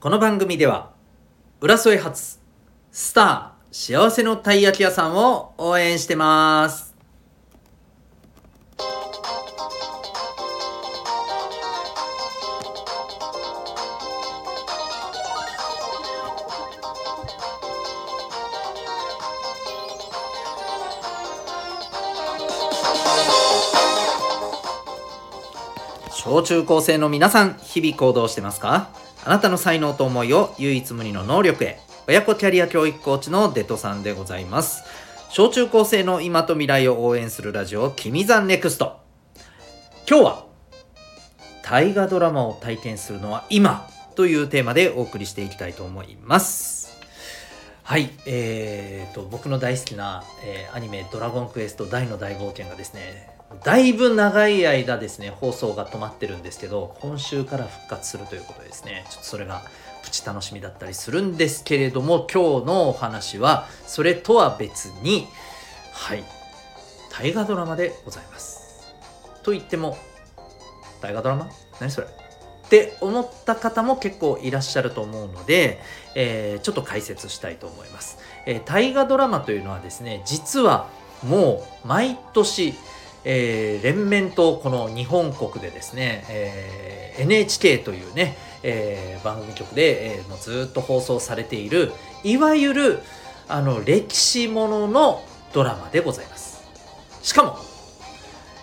この番組では浦添発スター幸せのたい焼き屋さんを応援してます。小中高生の皆さん日々行動してますか？あなたの才能と思いを唯一無二の能力へ。親子キャリア教育コーチのデトさんでございます。小中高生の今と未来を応援するラジオ「君 the NEXT。今日は大河ドラマを体験するのは今というテーマでお送りしていきたいと思います。はいえーと僕の大好きな、えーアニメ「ドラゴンクエストダイの大冒険」がですねだいぶ長い間ですね放送が止まってるんですけど今週から復活するということですね。ちょっとそれがプチ楽しみだったりするんですけれども今日のお話はそれとは別にはい大河ドラマでございます。と言っても大河ドラマ？何それ？って思った方も結構いらっしゃると思うので、えーちょっと解説したいと思います、えー大河ドラマというのはですね実はもう毎年えー連綿とこの日本国でですね、えー NHK というね、えー番組局で、えーもうずっと放送されているいわゆるあの歴史もののドラマでございます。しかも、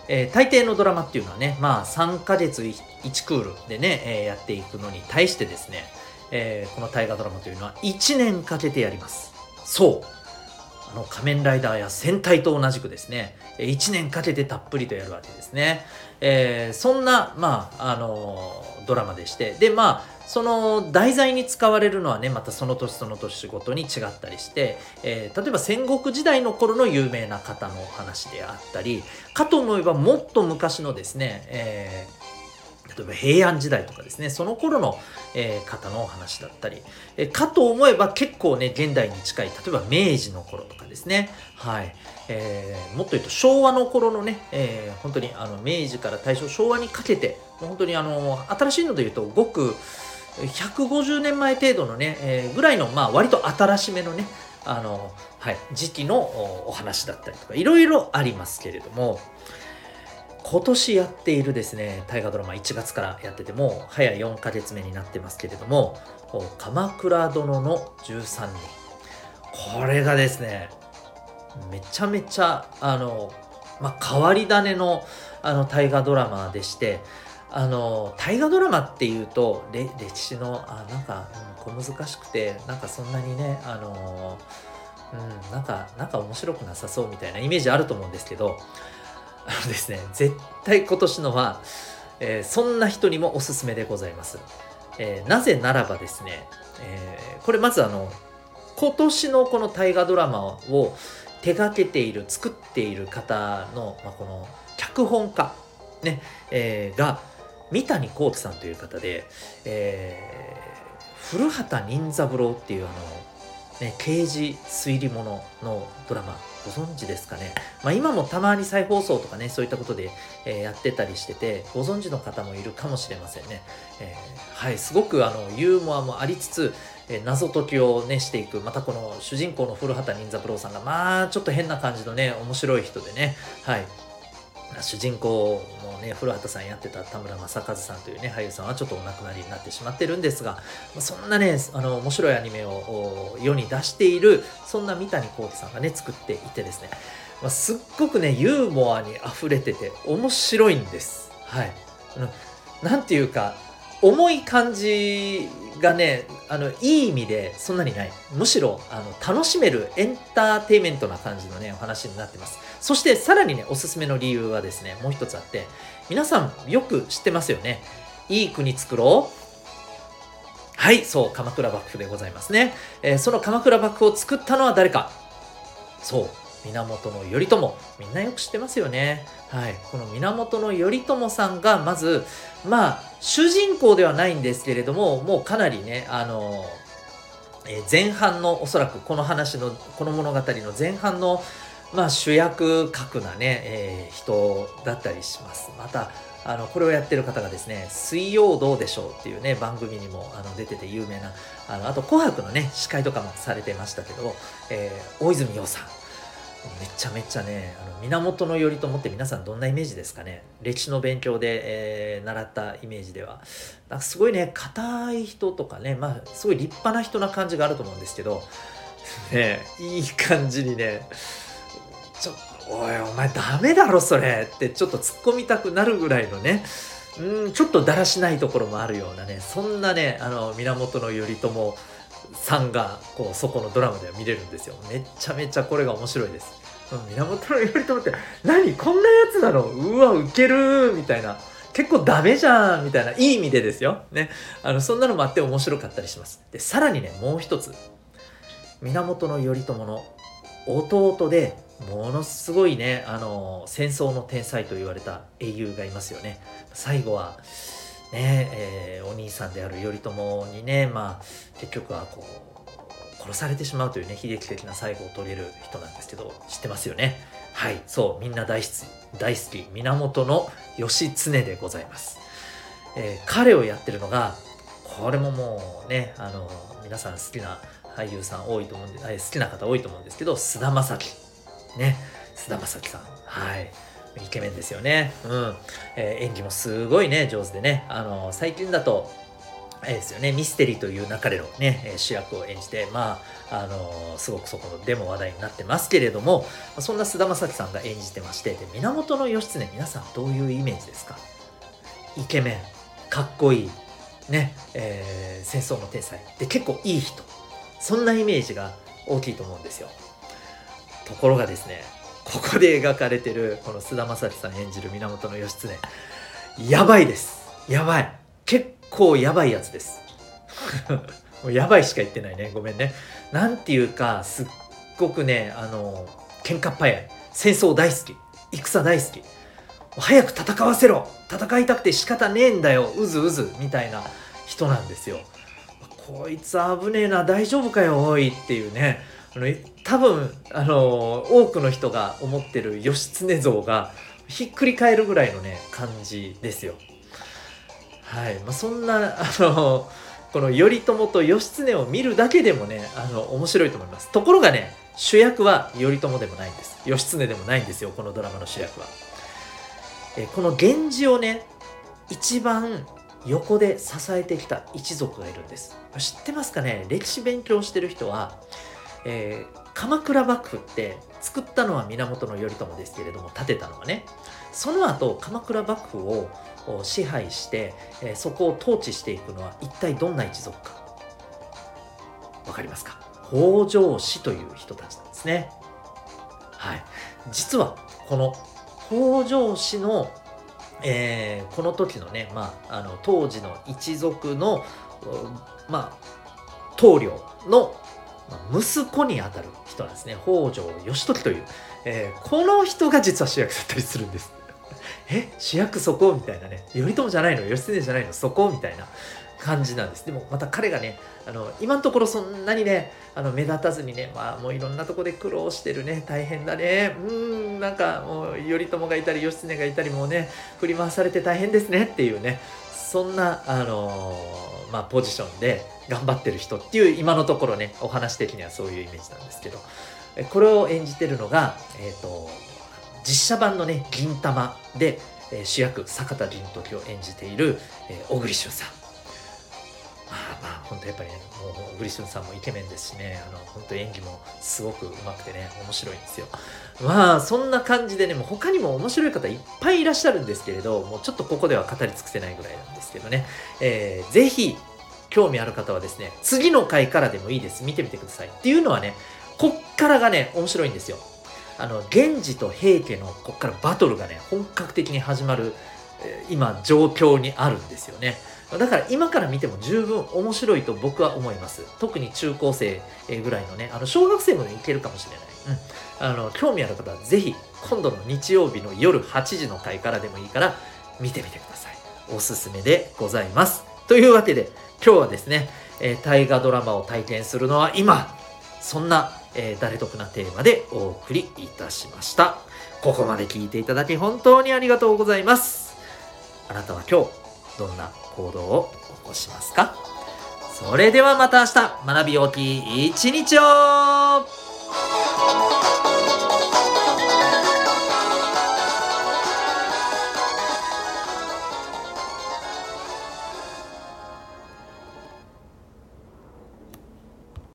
えー大抵のドラマっていうのはねまあ3ヶ月1クールでね、えーやっていくのに対してですね、えーこの大河ドラマというのは1年かけてやります。そう。あの仮面ライダーや戦隊と同じくですね1年かけてたっぷりとやるわけですね、えーそんなまああのドラマでして。でまあその題材に使われるのはねまたその年その年ごとに違ったりして、えー例えば戦国時代の頃の有名な方のお話であったりかと思えばもっと昔のですね、えー例えば平安時代とかですね。その頃の、えー方のお話だったり、えーかと思えば結構ね現代に近い例えば明治の頃とかですね。はい、えーもっと言うと昭和の頃のね、えー本当にあの明治から大正昭和にかけて本当にあの新しいので言うとごく150年前程度のね、えーぐらいのまあ割と新しめのねあの、はい、時期のお話だったりとかいろいろありますけれども。今年やっているですね大河ドラマ1月からやってても早4ヶ月目になってますけれども「鎌倉殿の13人」これがですねめちゃめちゃあの、まあ、変わり種のあの大河ドラマでしてあの大河ドラマっていうと歴史のあなんか、うん、小難しくてなんかそんなにねあのうんなんかなんか面白くなさそうみたいなイメージあると思うんですけどですね。絶対今年のは、えーそんな人にもおすすめでございます、えーなぜならばですね、えーこれまずあの今年のこの大河ドラマを手掛けている作っている方の、まあ、この脚本家、ねえーが三谷幸喜さんという方で、えー古畑任三郎っていうあの、ね、刑事推理物のドラマご存知ですかね、まあ、今もたまに再放送とかねそういったことで、えーやってたりしててご存知の方もいるかもしれませんね、えーはいすごくあのユーモアもありつつえー謎解きをねしていくまたこの主人公の古畑任三郎さんがまあちょっと変な感じのね面白い人でねはい。主人公のね古畑さんやってた田村正和さんというね俳優さんはちょっとお亡くなりになってしまってるんですがそんなねあの面白いアニメを世に出しているそんな三谷幸喜さんがね作っていてですね、まあ、すっごくねユーモアにあふれてて面白いんです。はい。うんなんていうか重い感じがねあのいい意味でそんなにない。むしろあの楽しめるエンターテインメントな感じのねお話になってます。そしてさらにねおすすめの理由はですねもう一つあって皆さんよく知ってますよね。いい国作ろう。はいそう鎌倉幕府でございますね、えーその鎌倉幕府を作ったのは誰か。そう。源頼朝。みんなよく知ってますよね。はい。この源頼朝さんがまずまあ主人公ではないんですけれどももうかなりねあのえー前半のおそらくこの話のこの物語の前半のまあ主役格なね、えー人だったりします。またあのこれをやってる方がですね「水曜どうでしょう」っていうね番組にもあの出てて有名なあのあと「紅白」のね司会とかもされてましたけど、えー、大泉洋さん。めちゃめちゃねあの源頼朝って皆さんどんなイメージですかね？歴史の勉強で、えー、習ったイメージでは。なんかすごいね硬い人とかねまあすごい立派な人な感じがあると思うんですけど ねいい感じにねちょっとおいお前ダメだろそれ！ってちょっと突っ込みたくなるぐらいのねうんちょっとだらしないところもあるようなねそんなねあの源頼朝さんがこうそこのドラマでは見れるんですよ。めちゃめちゃこれが面白いです。源頼朝って何こんなやつなの？うわウケるみたいな。結構ダメじゃんみたいないい意味でですよ。ね。あのそんなのもあって面白かったりします。でさらにねもう一つ。源頼朝の弟でものすごいねあの戦争の天才と言われた英雄がいますよね。最後はねえー、お兄さんである頼朝にねまあ結局はこう殺されてしまうというね悲劇的な最後を遂げる人なんですけど知ってますよね？はいそうみんな大好き大好き源義経でございます、えー、彼をやってるのがこれももうねあの皆さん好きな俳優さん多いと思うんで好きな方多いと思うんですけど菅田将暉。ね菅田将暉さん。はい。イケメンですよね。うん。えー、演技もすごいね、上手でね。あの、最近だと、あれですよね、ミステリーという中でのね、主役を演じて、まあ、あの、すごくそこでも話題になってますけれども、そんな菅田将暉さんが演じてまして、で、源義経、皆さんどういうイメージですか？イケメン、かっこいい、ね、えー、戦争の天才。で、結構いい人。そんなイメージが大きいと思うんですよ。ところがですね、ここで描かれてるこの菅田将暉さん演じる源義経。やばいです。やばい。結構やばいやつです。もうやばいしか言ってないね。ごめんね。なんていうかすっごくねあの喧嘩っ早い。戦争大好き。戦大好き。早く戦わせろ。戦いたくて仕方ねえんだよ。うずうず。みたいな人なんですよ。こいつ危ねえな。大丈夫かよおい。っていうね。あの多分あの多くの人が思ってる義経像がひっくり返るぐらいのね感じですよ。はいまあ、そんなあのこの頼朝と義経を見るだけでもねあの面白いと思います。ところがね主役は頼朝でもないんです。義経でもないんですよこのドラマの主役は。えこの源氏をね一番横で支えてきた一族がいるんです。知ってますかね？歴史勉強してる人はえー、鎌倉幕府って作ったのは源頼朝ですけれども建てたのはね。その後鎌倉幕府を支配して、えー、そこを統治していくのは一体どんな一族か。わかりますか？北条氏という人たちなんですね。はい。実はこの北条氏の、えー、この時のね、まあ、あの当時の一族の、まあ、棟梁の息子にあたる人なんですね。北条義時という、えー、この人が実は主役だったりするんです。え主役そこ？みたいなね。頼朝じゃないの？義経じゃないの？そこ？みたいな。感じなんです。でもまた彼がねあの今のところそんなにねあの目立たずにねまあもういろんなとこで苦労してるね。大変だね。うんなんかもう頼朝がいたり義経がいたりもうね振り回されて大変ですね。っていうね。そんなあのー、まあポジションで頑張ってる人っていう今のところねお話的にはそういうイメージなんですけど。これを演じてるのが、えーと、実写版のね銀玉で、え、主役坂田銀時を演じている、え、小栗旬さん。まあまあ本当やっぱりねもう小栗旬さんもイケメンですしねあの本当演技もすごくうまくてね面白いんですよまあそんな感じでねもう他にも面白い方いっぱいいらっしゃるんですけれどもうちょっとここでは語り尽くせないぐらいなんですけどね、えー、ぜひ興味ある方はですね、次の回からでもいいです。見てみてください。っていうのはね、こっからがね、面白いんですよ。あの、源氏と平家のこっからバトルがね、本格的に始まる、えー、今、状況にあるんですよね。だから今から見ても十分面白いと僕は思います。特に中高生ぐらいのね、あの小学生もね、いけるかもしれない。うん。あの、興味ある方はぜひ、今度の日曜日の夜8時の回からでもいいから見てみてください。おすすめでございます。というわけで、今日はですね、えー、大河ドラマを体験するのは今そんな、えー、誰得なテーマでお送りいたしましたここまで聞いていただき本当にありがとうございますあなたは今日どんな行動を起こしますか？それではまた明日学び大きい一日を！